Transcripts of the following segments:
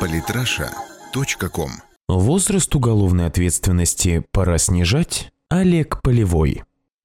Политраша.ком Возраст уголовной ответственности пора снижать? Олег Полевой.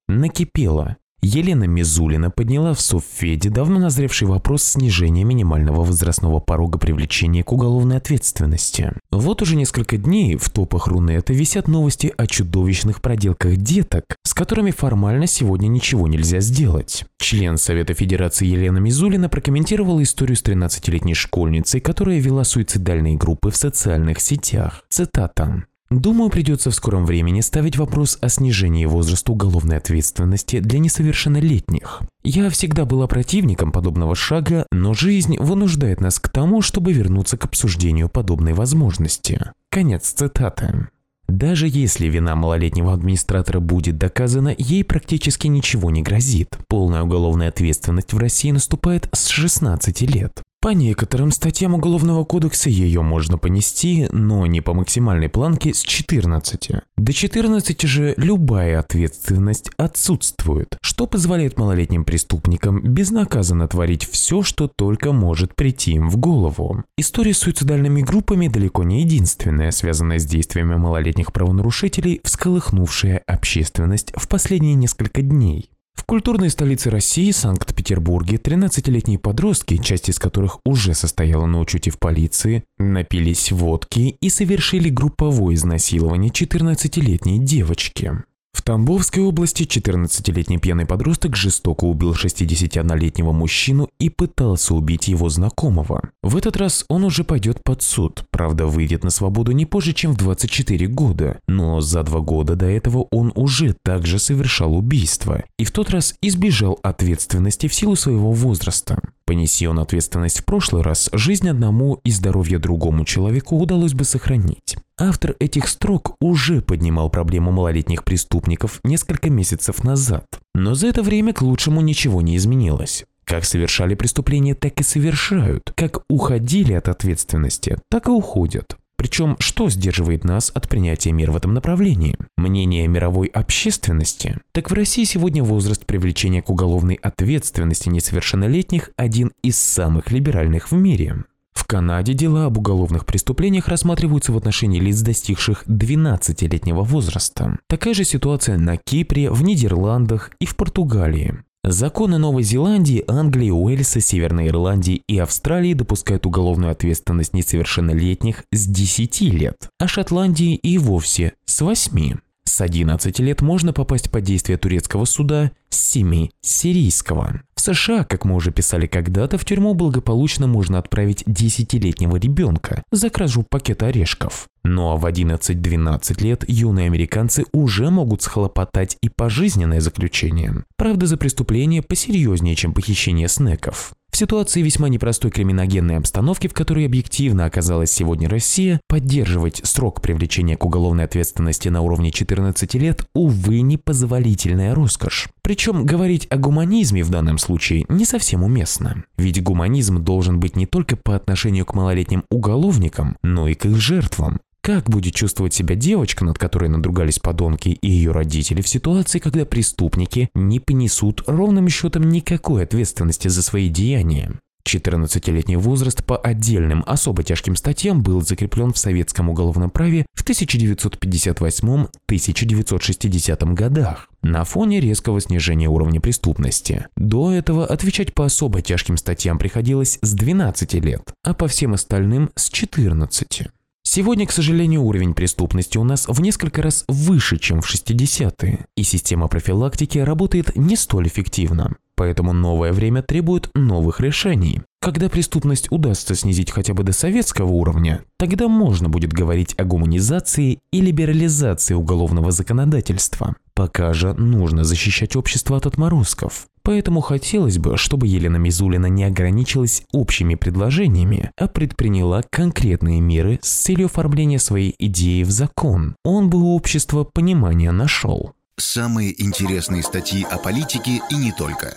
Накипело. Елена Мизулина подняла в Совфеде давно назревший вопрос снижения минимального возрастного порога привлечения к уголовной ответственности. Вот уже несколько дней в топах Рунета висят новости о чудовищных проделках деток, с которыми формально сегодня ничего нельзя сделать. Член Совета Федерации Елена Мизулина прокомментировала историю с 13-летней школьницей, которая вела суицидальные группы в социальных сетях. Цитата. Думаю, придется в скором времени ставить вопрос о снижении возраста уголовной ответственности для несовершеннолетних. Я всегда была противником подобного шага, но жизнь вынуждает нас к тому, чтобы вернуться к обсуждению подобной возможности. Конец цитаты. Даже если вина малолетнего администратора будет доказана, ей практически ничего не грозит. Полная уголовная ответственность в России наступает с 16 лет. По некоторым статьям Уголовного кодекса ее можно понести, но не по максимальной планке с 14. До 14 же любая ответственность отсутствует, что позволяет малолетним преступникам безнаказанно творить все, что только может прийти им в голову. История с суицидальными группами далеко не единственная, связанная с действиями малолетних правонарушителей, всколыхнувшая общественность в последние несколько дней. В культурной столице России, Санкт-Петербурге, 13-летние подростки, часть из которых уже состояла на учете в полиции, напились водки и совершили групповое изнасилование 14-летней девочки. В Тамбовской области 14-летний пьяный подросток жестоко убил 61-летнего мужчину и пытался убить его знакомого. В этот раз он уже пойдет под суд, правда выйдет на свободу не позже, чем в 24 года, но за два года до этого он уже также совершал убийство и в тот раз избежал ответственности в силу своего возраста. Понеси он ответственность в прошлый раз, жизнь одному и здоровье другому человеку удалось бы сохранить. Автор этих строк уже поднимал проблему малолетних преступников несколько месяцев назад. Но за это время к лучшему ничего не изменилось. Как совершали преступления, так и совершают. Как уходили от ответственности, так и уходят. Причем, что сдерживает нас от принятия мер в этом направлении? Мнение мировой общественности? Так в России сегодня возраст привлечения к уголовной ответственности несовершеннолетних один из самых либеральных в мире. Канаде дела об уголовных преступлениях рассматриваются в отношении лиц, достигших 12-летнего возраста. Такая же ситуация на Кипре, в Нидерландах и в Португалии. Законы Новой Зеландии, Англии, Уэльса, Северной Ирландии и Австралии допускают уголовную ответственность несовершеннолетних с 10 лет, а Шотландии и вовсе с 8. С 11 лет можно попасть под действие турецкого суда, с 7 – сирийского. В США, как мы уже писали когда-то, в тюрьму благополучно можно отправить 10-летнего ребенка за кражу пакета орешков. Ну а в 11-12 лет юные американцы уже могут схлопотать и пожизненное заключение. Правда, за преступление посерьезнее, чем похищение снеков. В ситуации весьма непростой криминогенной обстановки, в которой объективно оказалась сегодня Россия, поддерживать срок привлечения к уголовной ответственности на уровне 14 лет, увы, непозволительная роскошь. Причем говорить о гуманизме в данном случае не совсем уместно. Ведь гуманизм должен быть не только по отношению к малолетним уголовникам, но и к их жертвам. Как будет чувствовать себя девочка, над которой надругались подонки и ее родители в ситуации, когда преступники не понесут ровным счетом никакой ответственности за свои деяния? 14-летний возраст по отдельным особо тяжким статьям был закреплен в советском уголовном праве в 1958-1960 годах на фоне резкого снижения уровня преступности. До этого отвечать по особо тяжким статьям приходилось с 12 лет, а по всем остальным с 14. Сегодня, к сожалению, уровень преступности у нас в несколько раз выше, чем в 60-е, и система профилактики работает не столь эффективно. Поэтому новое время требует новых решений. Когда преступность удастся снизить хотя бы до советского уровня, тогда можно будет говорить о гуманизации и либерализации уголовного законодательства. Пока же нужно защищать общество от отморозков. Поэтому хотелось бы, чтобы Елена Мизулина не ограничилась общими предложениями, а предприняла конкретные меры с целью оформления своей идеи в закон. Он бы у общества понимания нашел. Самые интересные статьи о политике и не только.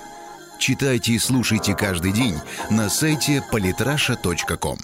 Читайте и слушайте каждый день на сайте polytrasha.com.